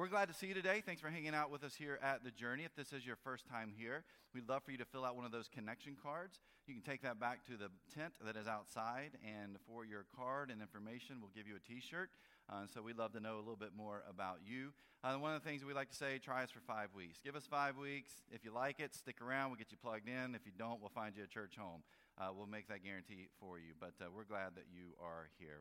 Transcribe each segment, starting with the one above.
We're glad to see you today. Thanks for hanging out with us here at The Journey. If this is your first time here, we'd love for you to fill out one of those connection cards. You can take that back to the tent that is outside, and for your card and information, we'll give you a t shirt. Uh, so we'd love to know a little bit more about you. Uh, one of the things we like to say try us for five weeks. Give us five weeks. If you like it, stick around. We'll get you plugged in. If you don't, we'll find you a church home. Uh, we'll make that guarantee for you. But uh, we're glad that you are here.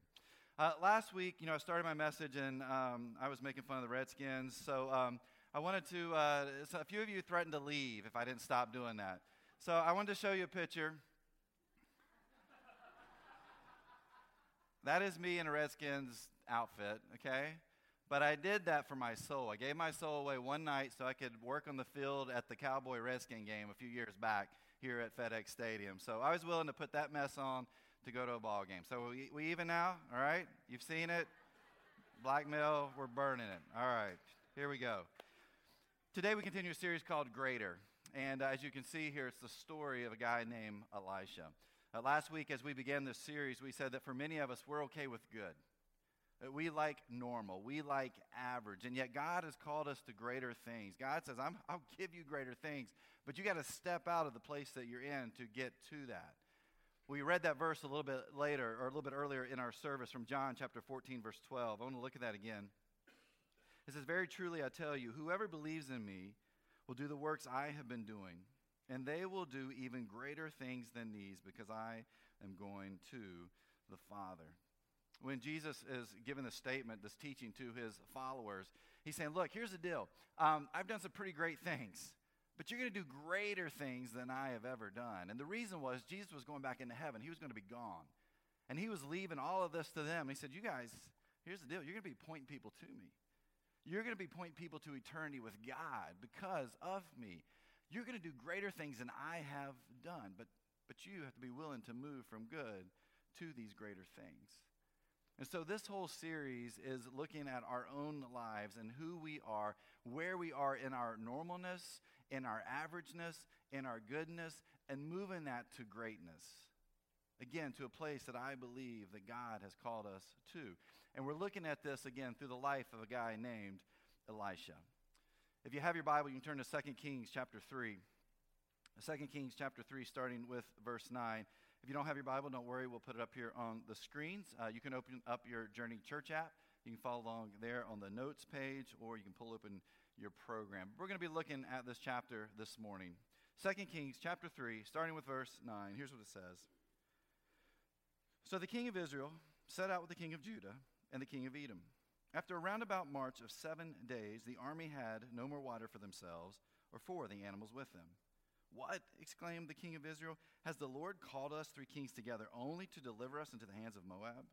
Uh, last week, you know, I started my message and um, I was making fun of the Redskins. So um, I wanted to, uh, so a few of you threatened to leave if I didn't stop doing that. So I wanted to show you a picture. that is me in a Redskins outfit, okay? But I did that for my soul. I gave my soul away one night so I could work on the field at the Cowboy Redskin game a few years back here at FedEx Stadium. So I was willing to put that mess on to go to a ball game. So we, we even now? All right? You've seen it? Blackmail, we're burning it. All right, here we go. Today we continue a series called Greater. And as you can see here, it's the story of a guy named Elisha. Uh, last week, as we began this series, we said that for many of us, we're okay with good. Uh, we like normal. We like average. And yet, God has called us to greater things. God says, i will give you greater things, but you got to step out of the place that you're in to get to that. We read that verse a little bit later, or a little bit earlier in our service from John chapter 14, verse 12. I want to look at that again. It says, Very truly I tell you, whoever believes in me will do the works I have been doing, and they will do even greater things than these because I am going to the Father. When Jesus is giving this statement, this teaching to his followers, he's saying, Look, here's the deal. Um, I've done some pretty great things. But you're going to do greater things than I have ever done. And the reason was Jesus was going back into heaven. He was going to be gone. And he was leaving all of this to them. He said, You guys, here's the deal. You're going to be pointing people to me. You're going to be pointing people to eternity with God because of me. You're going to do greater things than I have done. But, but you have to be willing to move from good to these greater things. And so, this whole series is looking at our own lives and who we are, where we are in our normalness in our averageness, in our goodness, and moving that to greatness. Again, to a place that I believe that God has called us to. And we're looking at this again through the life of a guy named Elisha. If you have your Bible, you can turn to 2 Kings chapter 3. 2 Kings chapter 3, starting with verse 9. If you don't have your Bible, don't worry. We'll put it up here on the screens. Uh, you can open up your Journey Church app. You can follow along there on the notes page, or you can pull open your program. We're going to be looking at this chapter this morning. 2 Kings chapter 3, starting with verse 9. Here's what it says. So the king of Israel set out with the king of Judah and the king of Edom. After a roundabout march of seven days, the army had no more water for themselves or for the animals with them. What? exclaimed the king of Israel. Has the Lord called us three kings together only to deliver us into the hands of Moab?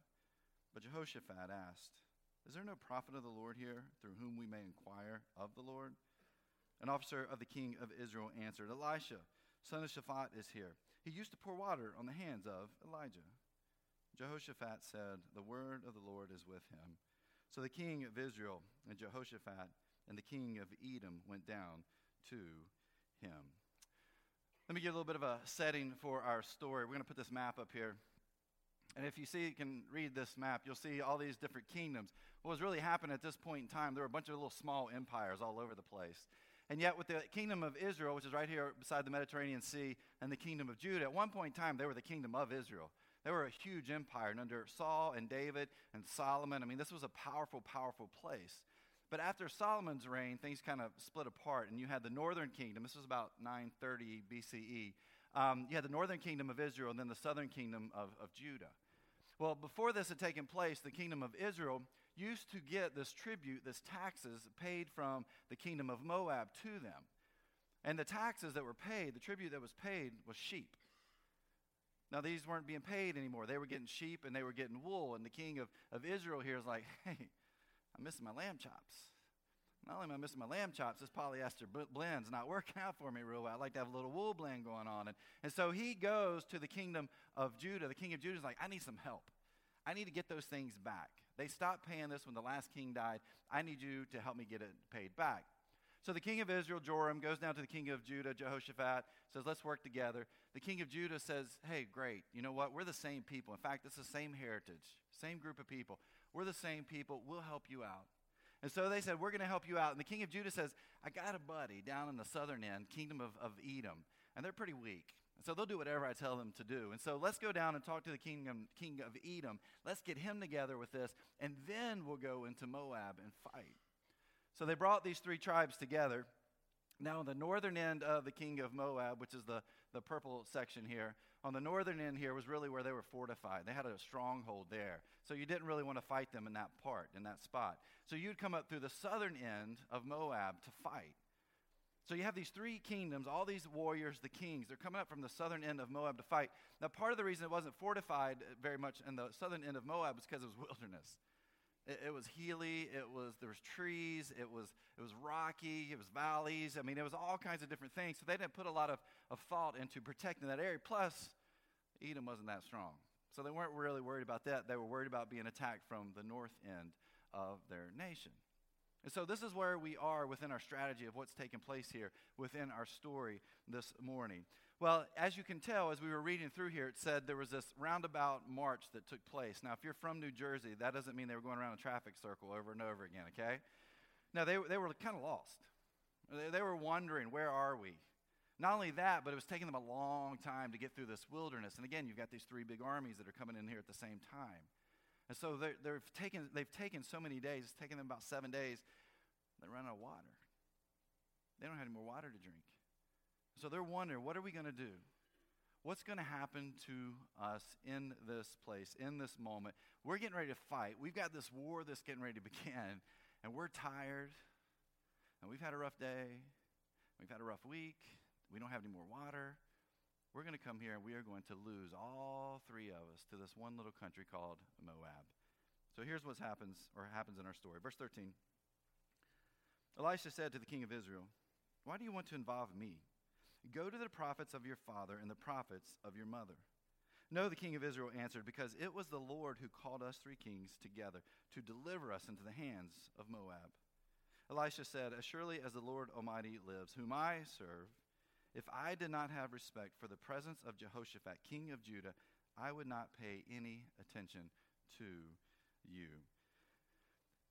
But Jehoshaphat asked, is there no prophet of the Lord here through whom we may inquire of the Lord? An officer of the king of Israel answered, Elisha, son of Shaphat, is here. He used to pour water on the hands of Elijah. Jehoshaphat said, The word of the Lord is with him. So the king of Israel and Jehoshaphat and the king of Edom went down to him. Let me give a little bit of a setting for our story. We're going to put this map up here. And if you see, you can read this map, you'll see all these different kingdoms. What was really happening at this point in time, there were a bunch of little small empires all over the place. And yet, with the kingdom of Israel, which is right here beside the Mediterranean Sea, and the kingdom of Judah, at one point in time, they were the kingdom of Israel. They were a huge empire. And under Saul and David and Solomon, I mean, this was a powerful, powerful place. But after Solomon's reign, things kind of split apart, and you had the northern kingdom. This was about 930 BCE. Um, you had the northern kingdom of Israel, and then the southern kingdom of, of Judah. Well, before this had taken place, the kingdom of Israel used to get this tribute, this taxes paid from the kingdom of Moab to them. And the taxes that were paid, the tribute that was paid, was sheep. Now, these weren't being paid anymore. They were getting sheep and they were getting wool. And the king of, of Israel here is like, hey, I'm missing my lamb chops. Not only am I missing my lamb chops, this polyester blend's not working out for me real well. I'd like to have a little wool blend going on. And, and so he goes to the kingdom of Judah. The king of Judah is like, I need some help. I need to get those things back. They stopped paying this when the last king died. I need you to help me get it paid back. So the king of Israel, Joram, goes down to the king of Judah, Jehoshaphat, says, Let's work together. The king of Judah says, Hey, great. You know what? We're the same people. In fact, it's the same heritage, same group of people. We're the same people. We'll help you out. And so they said, We're going to help you out. And the king of Judah says, I got a buddy down in the southern end, kingdom of, of Edom, and they're pretty weak. So they'll do whatever I tell them to do. And so let's go down and talk to the king of, king of Edom. Let's get him together with this, and then we'll go into Moab and fight. So they brought these three tribes together. Now, on the northern end of the king of Moab, which is the, the purple section here, on the northern end here was really where they were fortified. They had a stronghold there. So you didn't really want to fight them in that part, in that spot. So you'd come up through the southern end of Moab to fight. So you have these three kingdoms, all these warriors, the kings. They're coming up from the southern end of Moab to fight. Now, part of the reason it wasn't fortified very much in the southern end of Moab was because it was wilderness. It, it, was hilly. It was there was trees. It was it was rocky. It was valleys. I mean, it was all kinds of different things. So they didn't put a lot of, of thought into protecting that area. Plus, Edom wasn't that strong, so they weren't really worried about that. They were worried about being attacked from the north end of their nation. And so, this is where we are within our strategy of what's taking place here within our story this morning. Well, as you can tell, as we were reading through here, it said there was this roundabout march that took place. Now, if you're from New Jersey, that doesn't mean they were going around a traffic circle over and over again, okay? Now, they, they were kind of lost. They, they were wondering, where are we? Not only that, but it was taking them a long time to get through this wilderness. And again, you've got these three big armies that are coming in here at the same time. And so they're taken, they've taken so many days, it's taken them about seven days, they run out of water. They don't have any more water to drink. So they're wondering, what are we going to do? What's going to happen to us in this place, in this moment? We're getting ready to fight. We've got this war that's getting ready to begin, and we're tired, and we've had a rough day, we've had a rough week, we don't have any more water. We're going to come here and we are going to lose all three of us to this one little country called Moab. So here's what happens or happens in our story. Verse 13. Elisha said to the king of Israel, Why do you want to involve me? Go to the prophets of your father and the prophets of your mother. No, the king of Israel answered, Because it was the Lord who called us three kings together to deliver us into the hands of Moab. Elisha said, As surely as the Lord Almighty lives, whom I serve, if I did not have respect for the presence of Jehoshaphat, king of Judah, I would not pay any attention to you.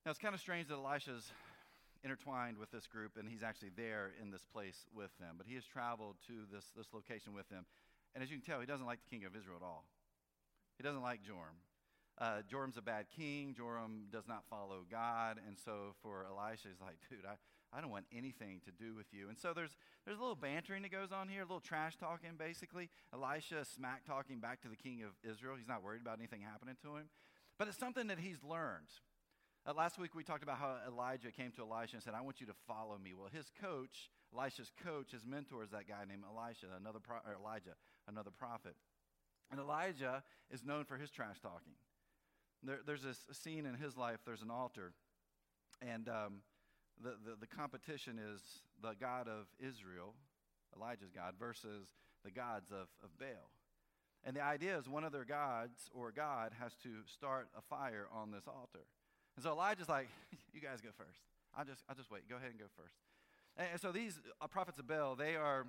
Now, it's kind of strange that Elisha's intertwined with this group and he's actually there in this place with them. But he has traveled to this, this location with them. And as you can tell, he doesn't like the king of Israel at all. He doesn't like Joram. Uh, Joram's a bad king. Joram does not follow God. And so for Elisha, he's like, dude, I, I don't want anything to do with you. And so there's, there's a little bantering that goes on here, a little trash talking, basically. Elisha smack talking back to the king of Israel. He's not worried about anything happening to him. But it's something that he's learned. Uh, last week we talked about how Elijah came to Elisha and said, I want you to follow me. Well, his coach, Elisha's coach, his mentor is that guy named Elisha, another pro- Elijah, another prophet. And Elijah is known for his trash talking. There, there's this scene in his life, there's an altar, and um, the, the, the competition is the God of Israel, Elijah's God, versus the gods of, of Baal. And the idea is one of their gods or God has to start a fire on this altar. And so Elijah's like, you guys go first. I'll just, I'll just wait. Go ahead and go first. And, so these uh, prophets of Baal, they are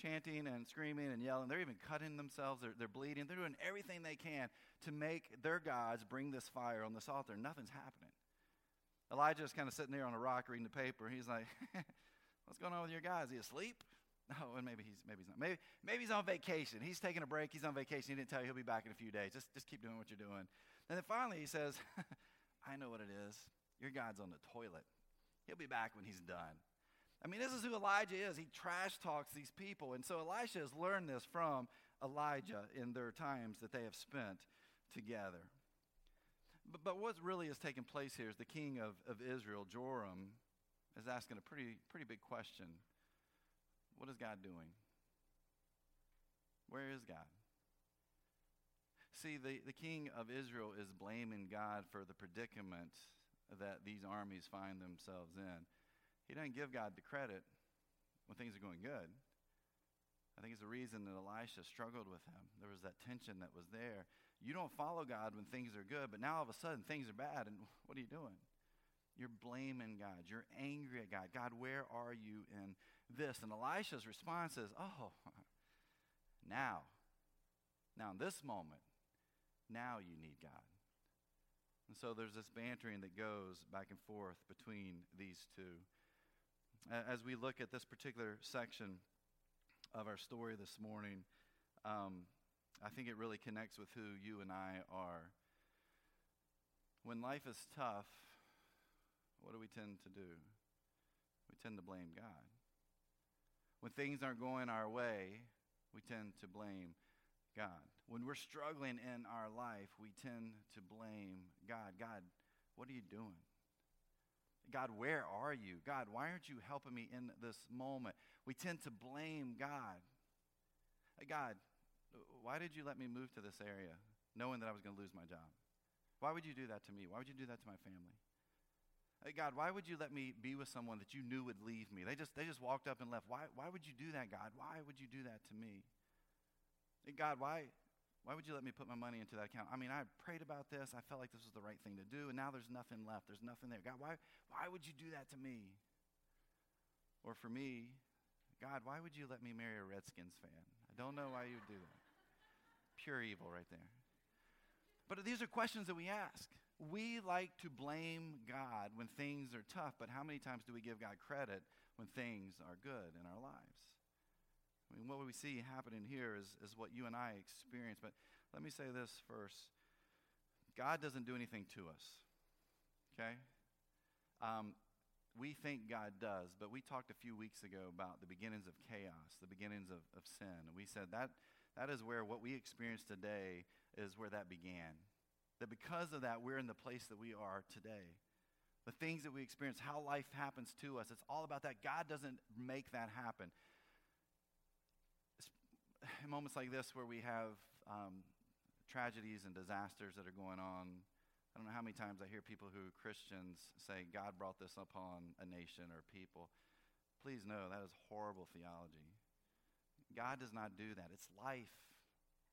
chanting and screaming and yelling. They're even cutting themselves. They're, they're bleeding. They're doing everything they can to make their gods bring this fire on this altar. Nothing's happening. Elijah's kind of sitting there on a rock reading the paper. He's like, what's going on with your guy? Is he asleep? No, and maybe he's maybe he's not. Maybe maybe he's on vacation. He's taking a break. He's on vacation. He didn't tell you he'll be back in a few days. Just just keep doing what you're doing. And then finally he says, I know what it is. Your God's on the toilet. He'll be back when he's done. I mean, this is who Elijah is. He trash talks these people. And so Elisha has learned this from Elijah in their times that they have spent together. But, but what really is taking place here is the king of, of Israel, Joram, is asking a pretty, pretty big question. What is God doing? Where is God? See, the, the king of Israel is blaming God for the predicament that these armies find themselves in. He doesn't give God the credit when things are going good. I think it's the reason that Elisha struggled with him. There was that tension that was there. You don't follow God when things are good, but now all of a sudden things are bad, and what are you doing? You're blaming God. You're angry at God. God, where are you in this? And Elisha's response is, Oh, now, now in this moment, now you need God. And so there's this bantering that goes back and forth between these two. As we look at this particular section of our story this morning, um, I think it really connects with who you and I are. When life is tough, what do we tend to do? We tend to blame God. When things aren't going our way, we tend to blame God. When we're struggling in our life, we tend to blame God. God, what are you doing? God, where are you? God, why aren't you helping me in this moment? We tend to blame God. God, why did you let me move to this area knowing that I was going to lose my job? Why would you do that to me? Why would you do that to my family? God, why would you let me be with someone that you knew would leave me? They just, they just walked up and left. Why, why would you do that, God? Why would you do that to me? God, why, why would you let me put my money into that account? I mean, I prayed about this. I felt like this was the right thing to do, and now there's nothing left. There's nothing there. God, why, why would you do that to me? Or for me, God, why would you let me marry a Redskins fan? I don't know why you would do that. Pure evil right there. But these are questions that we ask. We like to blame God when things are tough, but how many times do we give God credit when things are good in our lives? I mean, what we see happening here is, is what you and I experience. But let me say this first God doesn't do anything to us, okay? Um, we think God does, but we talked a few weeks ago about the beginnings of chaos, the beginnings of, of sin. And we said that that is where what we experience today is where that began. That because of that, we're in the place that we are today. The things that we experience, how life happens to us, it's all about that. God doesn't make that happen. Moments like this, where we have um, tragedies and disasters that are going on, I don't know how many times I hear people who Christians say, God brought this upon a nation or people. Please know that is horrible theology. God does not do that. It's life,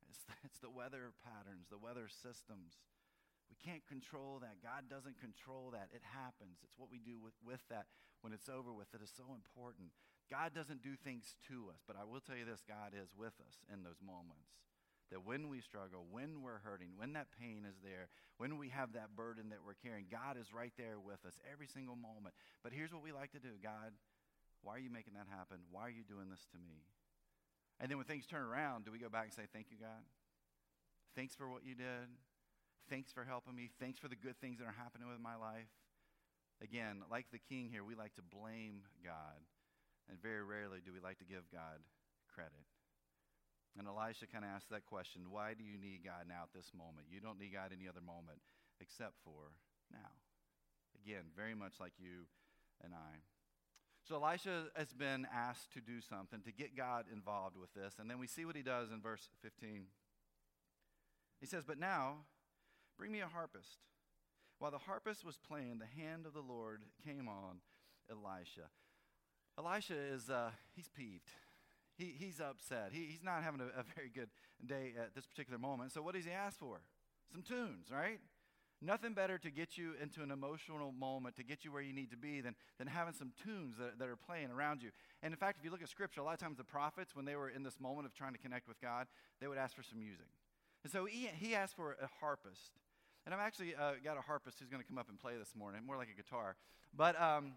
it's, it's the weather patterns, the weather systems. We can't control that. God doesn't control that. It happens. It's what we do with, with that when it's over with that is so important. God doesn't do things to us, but I will tell you this God is with us in those moments. That when we struggle, when we're hurting, when that pain is there, when we have that burden that we're carrying, God is right there with us every single moment. But here's what we like to do God, why are you making that happen? Why are you doing this to me? And then when things turn around, do we go back and say, Thank you, God? Thanks for what you did. Thanks for helping me. Thanks for the good things that are happening with my life. Again, like the king here, we like to blame God. And very rarely do we like to give God credit. And Elisha kind of asked that question why do you need God now at this moment? You don't need God any other moment except for now. Again, very much like you and I. So Elisha has been asked to do something, to get God involved with this. And then we see what he does in verse 15. He says, But now Bring me a harpist. While the harpist was playing, the hand of the Lord came on Elisha. Elisha is, uh, he's peeved. He, he's upset. He, he's not having a, a very good day at this particular moment. So, what does he ask for? Some tunes, right? Nothing better to get you into an emotional moment, to get you where you need to be, than, than having some tunes that, that are playing around you. And in fact, if you look at Scripture, a lot of times the prophets, when they were in this moment of trying to connect with God, they would ask for some music. And so he, he asked for a harpist. And I've actually uh, got a harpist who's going to come up and play this morning, more like a guitar, but um,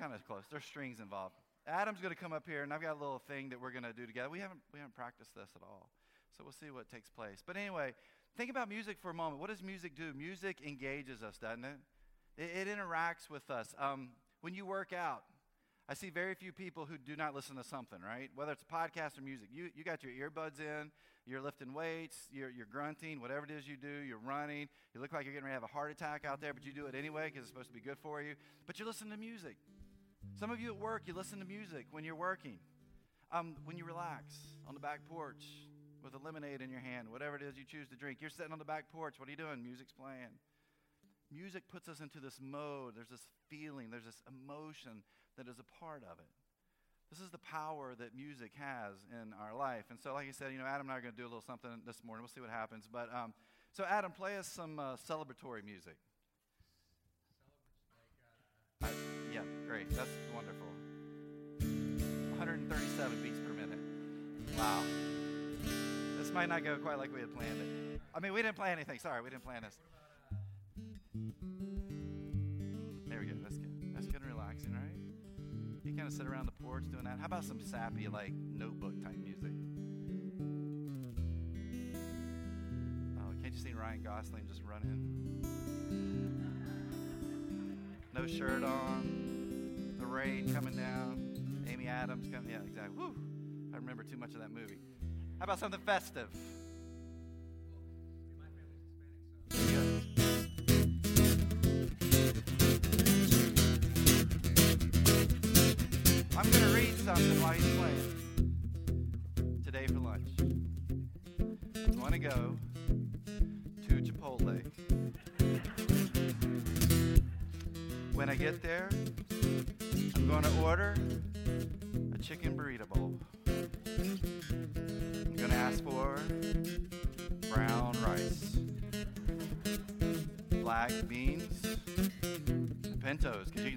kind of close. There's strings involved. Adam's going to come up here, and I've got a little thing that we're going to do together. We haven't, we haven't practiced this at all, so we'll see what takes place. But anyway, think about music for a moment. What does music do? Music engages us, doesn't it? It, it interacts with us. Um, when you work out, I see very few people who do not listen to something, right? Whether it's a podcast or music. You, you got your earbuds in, you're lifting weights, you're, you're grunting, whatever it is you do, you're running. You look like you're getting ready to have a heart attack out there, but you do it anyway because it's supposed to be good for you. But you listen to music. Some of you at work, you listen to music when you're working. Um, when you relax on the back porch with a lemonade in your hand, whatever it is you choose to drink, you're sitting on the back porch. What are you doing? Music's playing. Music puts us into this mode. There's this feeling, there's this emotion that is a part of it. This is the power that music has in our life. And so, like I said, you know, Adam and I are going to do a little something this morning. We'll see what happens. But um, so, Adam, play us some uh, celebratory music. I, yeah, great. That's wonderful. 137 beats per minute. Wow. This might not go quite like we had planned it. I mean, we didn't plan anything. Sorry, we didn't plan this. There we go. That's good. That's good and relaxing, right? You kind of sit around the porch doing that. How about some sappy, like notebook type music? Oh, can't you see Ryan Gosling just running? No shirt on, Adams coming. Yeah, exactly. Woo! I remember too much of that movie. How about something festive? I'm going to read something while he's playing today for lunch. I'm going to go to Chipotle. When I get there, I'm going to order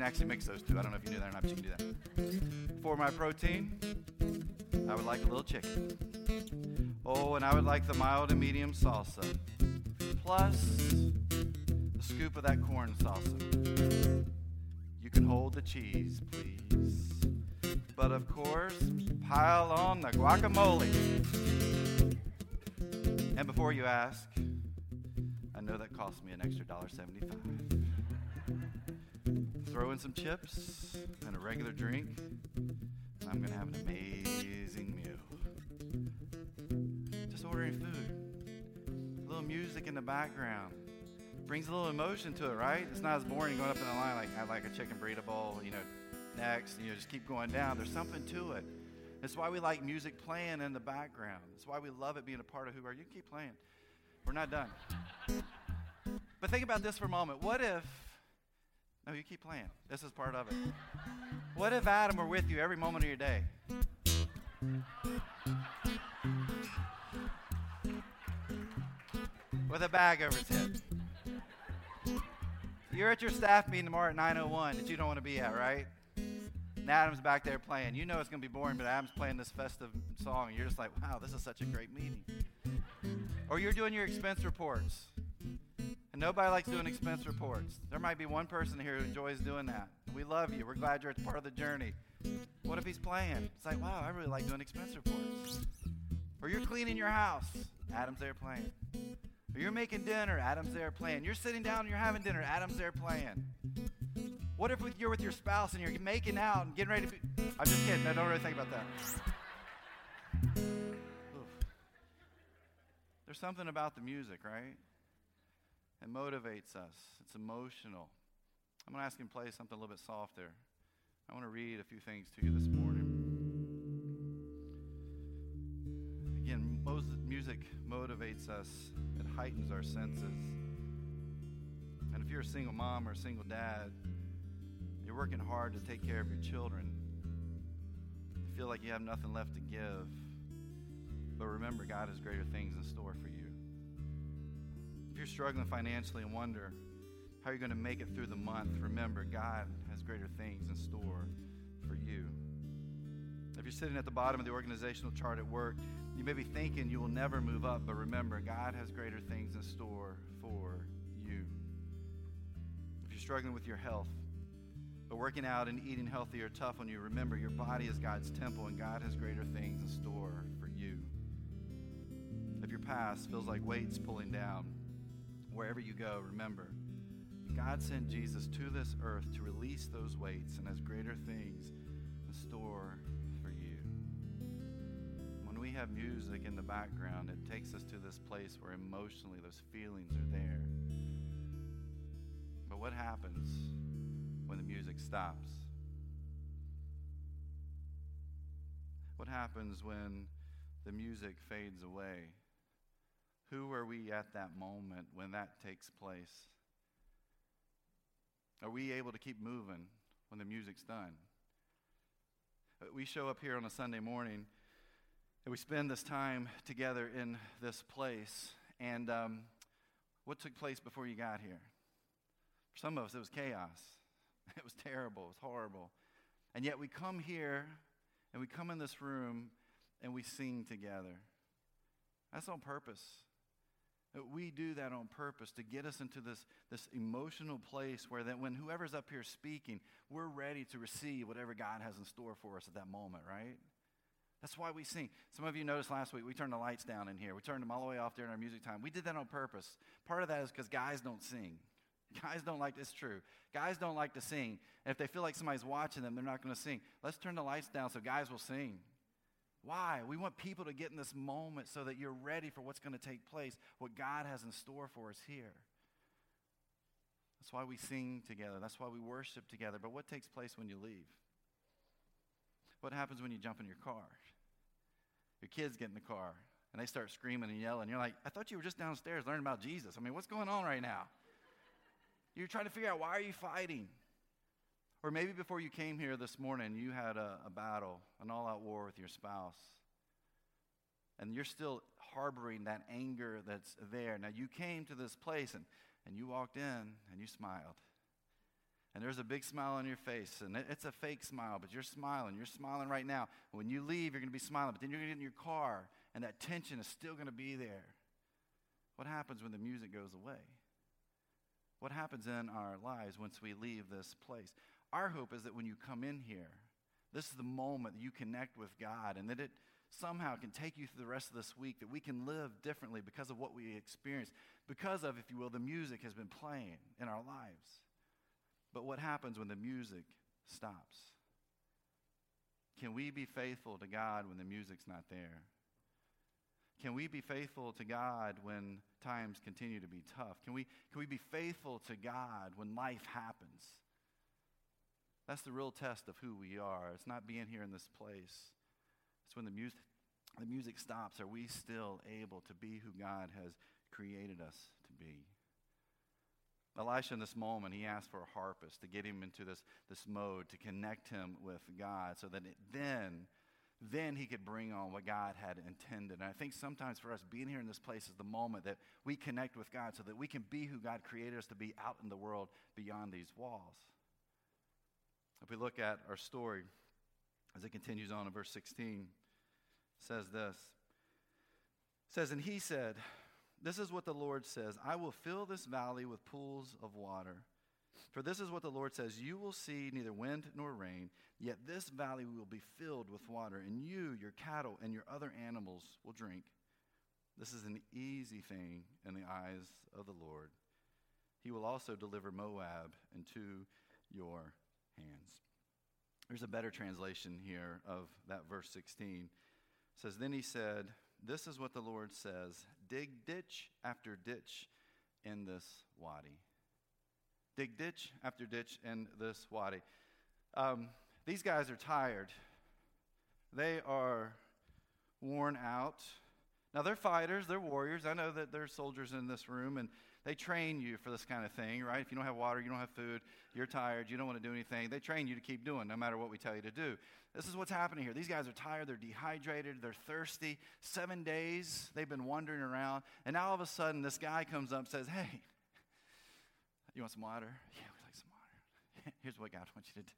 can actually mix those two. I don't know if you knew that or not, but you can do that. For my protein, I would like a little chicken. Oh, and I would like the mild and medium salsa. Plus, a scoop of that corn salsa. You can hold the cheese, please. But of course, pile on the guacamole. And before you ask, I know that cost me an extra $1.75. Throw in some chips and a regular drink, and I'm to have an amazing meal. Just ordering food, a little music in the background. Brings a little emotion to it, right? It's not as boring going up in the line like I like a chicken burrito bowl, you know, next, you know, just keep going down. There's something to it. That's why we like music playing in the background. That's why we love it being a part of who we are. You keep playing. We're not done. But think about this for a moment. What if no, you keep playing. This is part of it. What if Adam were with you every moment of your day? With a bag over his head. You're at your staff meeting tomorrow at 9:01 that you don't want to be at, right? And Adam's back there playing. You know it's going to be boring, but Adam's playing this festive song, and you're just like, wow, this is such a great meeting. Or you're doing your expense reports. And nobody likes doing expense reports. There might be one person here who enjoys doing that. We love you. We're glad you're part of the journey. What if he's playing? It's like, wow, I really like doing expense reports. Or you're cleaning your house. Adam's there playing. Or you're making dinner. Adam's there playing. You're sitting down and you're having dinner. Adam's there playing. What if you're with your spouse and you're making out and getting ready to be. I'm just kidding. I don't really think about that. Oof. There's something about the music, right? It motivates us. It's emotional. I'm going to ask him to play something a little bit softer. I want to read a few things to you this morning. Again, music motivates us, it heightens our senses. And if you're a single mom or a single dad, you're working hard to take care of your children. You feel like you have nothing left to give. But remember, God has greater things in store for you. If you're struggling financially and wonder how you're going to make it through the month, remember God has greater things in store for you. If you're sitting at the bottom of the organizational chart at work, you may be thinking you will never move up, but remember, God has greater things in store for you. If you're struggling with your health, but working out and eating healthy are tough on you, remember your body is God's temple and God has greater things in store for you. If your past feels like weights pulling down, wherever you go, remember, God sent Jesus to this earth to release those weights and has greater things in store for you. When we have music in the background, it takes us to this place where emotionally those feelings are there. But what happens when the music stops? What happens when the music fades away? Who are we at that moment when that takes place? Are we able to keep moving when the music's done? Uh, we show up here on a Sunday morning and we spend this time together in this place. And um, what took place before you got here? For some of us, it was chaos. It was terrible. It was horrible. And yet we come here and we come in this room and we sing together. That's on purpose. We do that on purpose to get us into this, this emotional place where that when whoever's up here speaking, we're ready to receive whatever God has in store for us at that moment, right? That's why we sing. Some of you noticed last week we turned the lights down in here. We turned them all the way off during our music time. We did that on purpose. Part of that is because guys don't sing. Guys don't like, it's true. Guys don't like to sing. And if they feel like somebody's watching them, they're not going to sing. Let's turn the lights down so guys will sing. Why? We want people to get in this moment so that you're ready for what's going to take place, what God has in store for us here. That's why we sing together. That's why we worship together. But what takes place when you leave? What happens when you jump in your car? Your kids get in the car and they start screaming and yelling. You're like, I thought you were just downstairs learning about Jesus. I mean, what's going on right now? You're trying to figure out why are you fighting? Or maybe before you came here this morning, you had a, a battle, an all out war with your spouse. And you're still harboring that anger that's there. Now, you came to this place and, and you walked in and you smiled. And there's a big smile on your face, and it, it's a fake smile, but you're smiling. You're smiling right now. When you leave, you're going to be smiling, but then you're going to get in your car, and that tension is still going to be there. What happens when the music goes away? What happens in our lives once we leave this place? Our hope is that when you come in here, this is the moment that you connect with God and that it somehow can take you through the rest of this week, that we can live differently because of what we experience, because of, if you will, the music has been playing in our lives. But what happens when the music stops? Can we be faithful to God when the music's not there? Can we be faithful to God when times continue to be tough? Can we, can we be faithful to God when life happens? That's the real test of who we are. It's not being here in this place. It's when the music, the music stops. Are we still able to be who God has created us to be? Elisha, in this moment, he asked for a harpist to get him into this, this mode, to connect him with God, so that it, then, then he could bring on what God had intended. And I think sometimes for us, being here in this place is the moment that we connect with God so that we can be who God created us to be out in the world beyond these walls. If we look at our story as it continues on in verse 16, says this. It says, And he said, This is what the Lord says I will fill this valley with pools of water. For this is what the Lord says You will see neither wind nor rain, yet this valley will be filled with water, and you, your cattle, and your other animals will drink. This is an easy thing in the eyes of the Lord. He will also deliver Moab into your hands. There's a better translation here of that verse 16. It says, Then he said, This is what the Lord says dig ditch after ditch in this wadi. Dig ditch after ditch in this wadi. Um, these guys are tired. They are worn out. Now, they're fighters, they're warriors. I know that there's soldiers in this room, and they train you for this kind of thing, right? If you don't have water, you don't have food, you're tired, you don't want to do anything, they train you to keep doing no matter what we tell you to do. This is what's happening here. These guys are tired, they're dehydrated, they're thirsty. Seven days they've been wandering around, and now all of a sudden this guy comes up and says, Hey, you want some water? Yeah, we'd like some water. Here's what God wants you to do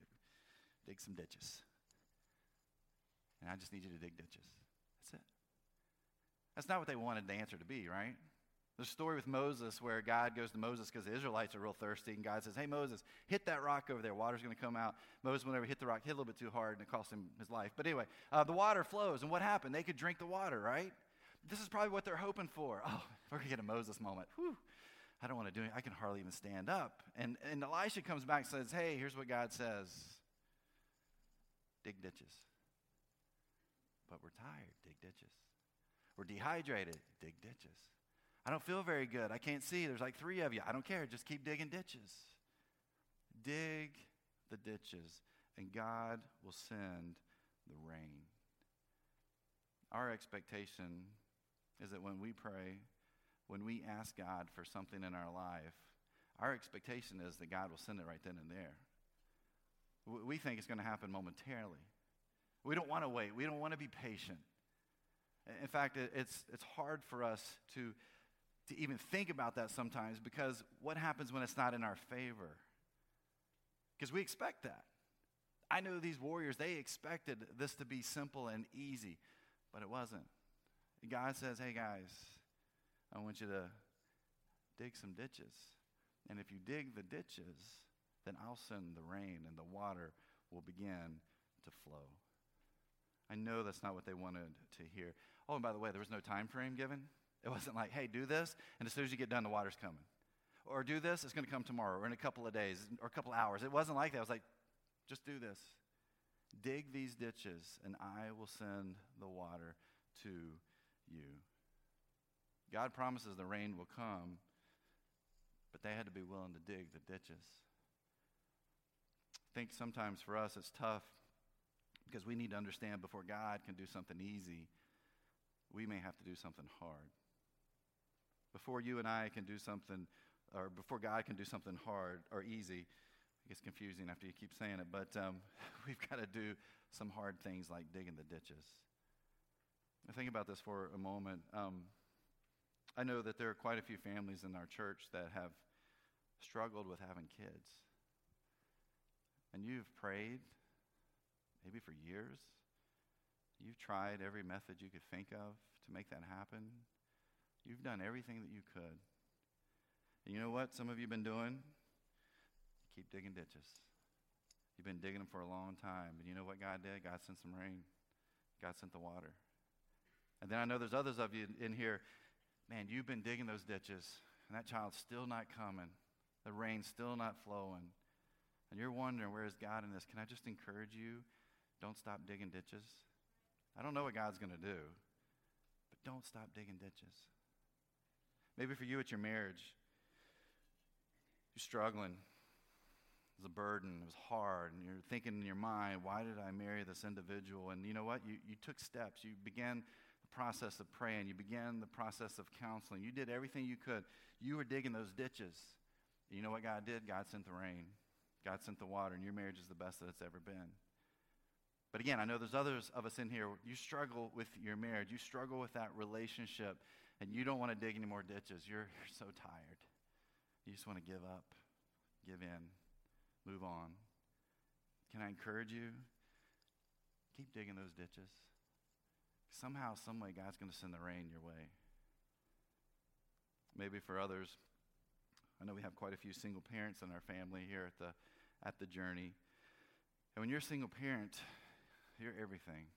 dig some ditches. And I just need you to dig ditches. That's it. That's not what they wanted the answer to be, right? There's a story with Moses where God goes to Moses because the Israelites are real thirsty, and God says, Hey, Moses, hit that rock over there. Water's going to come out. Moses went over, hit the rock, hit a little bit too hard, and it cost him his life. But anyway, uh, the water flows, and what happened? They could drink the water, right? This is probably what they're hoping for. Oh, we're going to get a Moses moment. Whew. I don't want to do it. I can hardly even stand up. And, and Elisha comes back and says, Hey, here's what God says dig ditches. But we're tired, dig ditches. We're dehydrated, dig ditches. I don't feel very good. I can't see. There's like three of you. I don't care. Just keep digging ditches. Dig the ditches, and God will send the rain. Our expectation is that when we pray, when we ask God for something in our life, our expectation is that God will send it right then and there. We think it's going to happen momentarily. We don't want to wait. We don't want to be patient. In fact, it's, it's hard for us to to even think about that sometimes because what happens when it's not in our favor? Because we expect that. I know these warriors, they expected this to be simple and easy, but it wasn't. God says, hey guys, I want you to dig some ditches. And if you dig the ditches, then I'll send the rain and the water will begin to flow. I know that's not what they wanted to hear. Oh, and by the way, there was no time frame given. It wasn't like, hey, do this, and as soon as you get done, the water's coming. Or do this, it's going to come tomorrow, or in a couple of days, or a couple of hours. It wasn't like that. I was like, just do this. Dig these ditches, and I will send the water to you. God promises the rain will come, but they had to be willing to dig the ditches. I think sometimes for us it's tough because we need to understand before God can do something easy, we may have to do something hard. Before you and I can do something, or before God can do something hard or easy, it gets confusing after you keep saying it, but um, we've got to do some hard things like digging the ditches. I think about this for a moment. Um, I know that there are quite a few families in our church that have struggled with having kids. And you've prayed, maybe for years. You've tried every method you could think of to make that happen. You've done everything that you could. And you know what some of you have been doing? Keep digging ditches. You've been digging them for a long time. And you know what God did? God sent some rain, God sent the water. And then I know there's others of you in here, man, you've been digging those ditches, and that child's still not coming. The rain's still not flowing. And you're wondering, where is God in this? Can I just encourage you? Don't stop digging ditches. I don't know what God's going to do, but don't stop digging ditches. Maybe for you, it's your marriage. You're struggling. It was a burden. It was hard. And you're thinking in your mind, why did I marry this individual? And you know what? You, you took steps. You began the process of praying. You began the process of counseling. You did everything you could. You were digging those ditches. And you know what God did? God sent the rain. God sent the water, and your marriage is the best that it's ever been. But again, I know there's others of us in here. You struggle with your marriage. You struggle with that relationship, and you don't want to dig any more ditches. You're, you're so tired. You just want to give up, give in, move on. Can I encourage you? Keep digging those ditches. Somehow, someway, God's going to send the rain your way. Maybe for others, I know we have quite a few single parents in our family here at the, at the journey. And when you're a single parent, you're everything.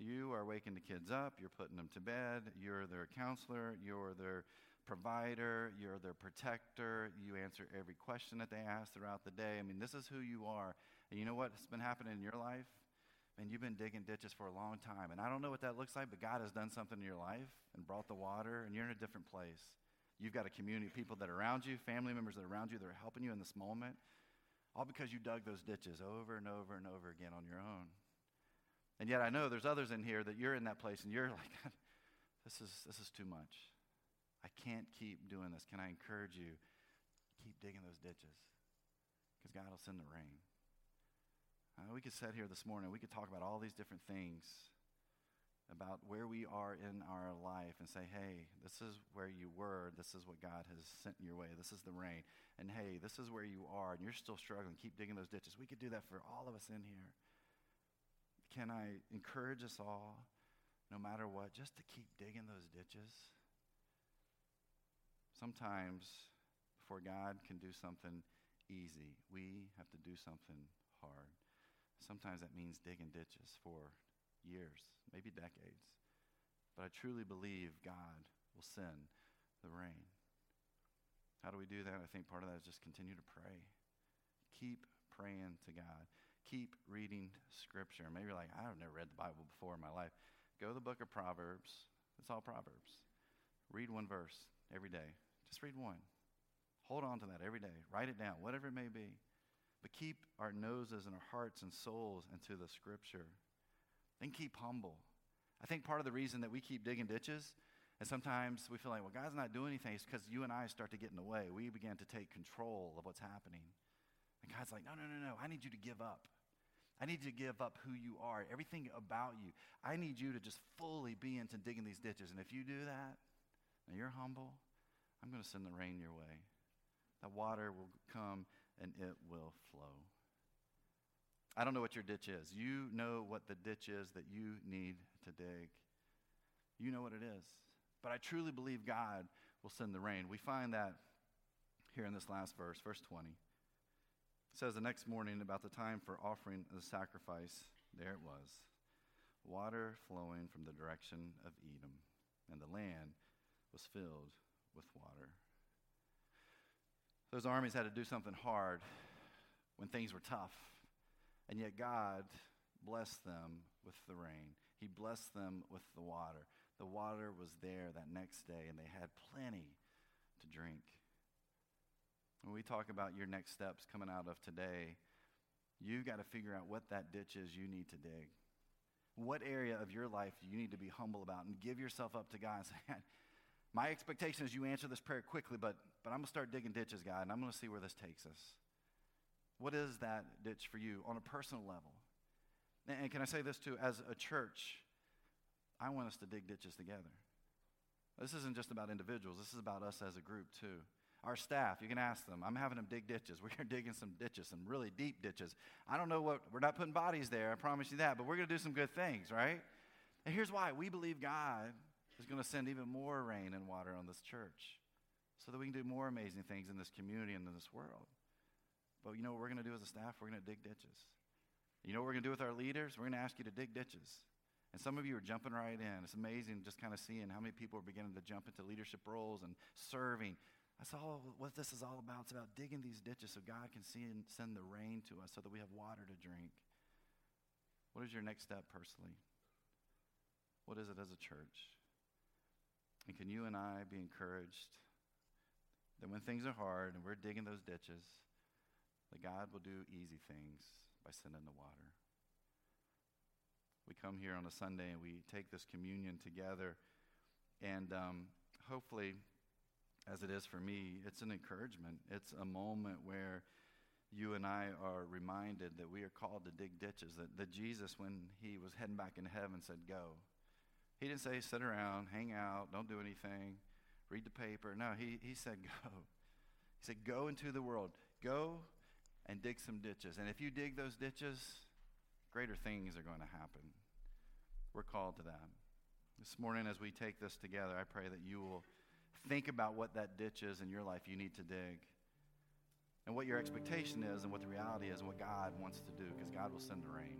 You are waking the kids up, you're putting them to bed, you're their counselor, you're their provider, you're their protector, you answer every question that they ask throughout the day. I mean, this is who you are. And you know what's been happening in your life? And you've been digging ditches for a long time. And I don't know what that looks like, but God has done something in your life and brought the water, and you're in a different place. You've got a community of people that are around you, family members that are around you that are helping you in this moment, all because you dug those ditches over and over and over again on your own. And yet I know there's others in here that you're in that place and you're like, this is, this is too much. I can't keep doing this. Can I encourage you? Keep digging those ditches because God will send the rain. Uh, we could sit here this morning, we could talk about all these different things about where we are in our life and say, hey, this is where you were. This is what God has sent in your way. This is the rain. And hey, this is where you are, and you're still struggling. Keep digging those ditches. We could do that for all of us in here. Can I encourage us all, no matter what, just to keep digging those ditches? Sometimes, before God can do something easy, we have to do something hard. Sometimes that means digging ditches for years, maybe decades. But I truly believe God will send the rain. How do we do that? I think part of that is just continue to pray. Keep praying to God. Keep reading Scripture. Maybe you're like, I've never read the Bible before in my life. Go to the book of Proverbs. It's all Proverbs. Read one verse every day. Just read one. Hold on to that every day. Write it down, whatever it may be. But keep our noses and our hearts and souls into the Scripture and keep humble. I think part of the reason that we keep digging ditches, and sometimes we feel like, well, God's not doing anything, is because you and I start to get in the way. We begin to take control of what's happening. And God's like, no, no, no, no. I need you to give up. I need you to give up who you are, everything about you. I need you to just fully be into digging these ditches. And if you do that, and you're humble, I'm going to send the rain your way. The water will come and it will flow. I don't know what your ditch is. You know what the ditch is that you need to dig. You know what it is. But I truly believe God will send the rain. We find that here in this last verse, verse 20. Says, The next morning, about the time for offering the sacrifice, there it was, water flowing from the direction of Edom, and the land was filled with water. Those armies had to do something hard when things were tough, and yet God blessed them with the rain. He blessed them with the water. The water was there that next day, and they had plenty to drink. When we talk about your next steps coming out of today, you've got to figure out what that ditch is you need to dig. What area of your life you need to be humble about and give yourself up to God and say, My expectation is you answer this prayer quickly, but, but I'm going to start digging ditches, God, and I'm going to see where this takes us. What is that ditch for you on a personal level? And can I say this too? As a church, I want us to dig ditches together. This isn't just about individuals, this is about us as a group too. Our staff, you can ask them. I'm having them dig ditches. We're digging some ditches, some really deep ditches. I don't know what, we're not putting bodies there, I promise you that, but we're going to do some good things, right? And here's why we believe God is going to send even more rain and water on this church so that we can do more amazing things in this community and in this world. But you know what we're going to do as a staff? We're going to dig ditches. You know what we're going to do with our leaders? We're going to ask you to dig ditches. And some of you are jumping right in. It's amazing just kind of seeing how many people are beginning to jump into leadership roles and serving. That's all what this is all about. It's about digging these ditches so God can see and send the rain to us so that we have water to drink. What is your next step personally? What is it as a church? And can you and I be encouraged that when things are hard and we're digging those ditches, that God will do easy things by sending the water? we come here on a Sunday and we take this communion together. And um, hopefully, as it is for me, it's an encouragement. It's a moment where you and I are reminded that we are called to dig ditches. That, that Jesus, when he was heading back into heaven, said, Go. He didn't say, Sit around, hang out, don't do anything, read the paper. No, he, he said, Go. He said, Go into the world. Go and dig some ditches. And if you dig those ditches, greater things are going to happen. We're called to that. This morning, as we take this together, I pray that you will think about what that ditch is in your life you need to dig, and what your expectation is, and what the reality is, and what God wants to do, because God will send the rain.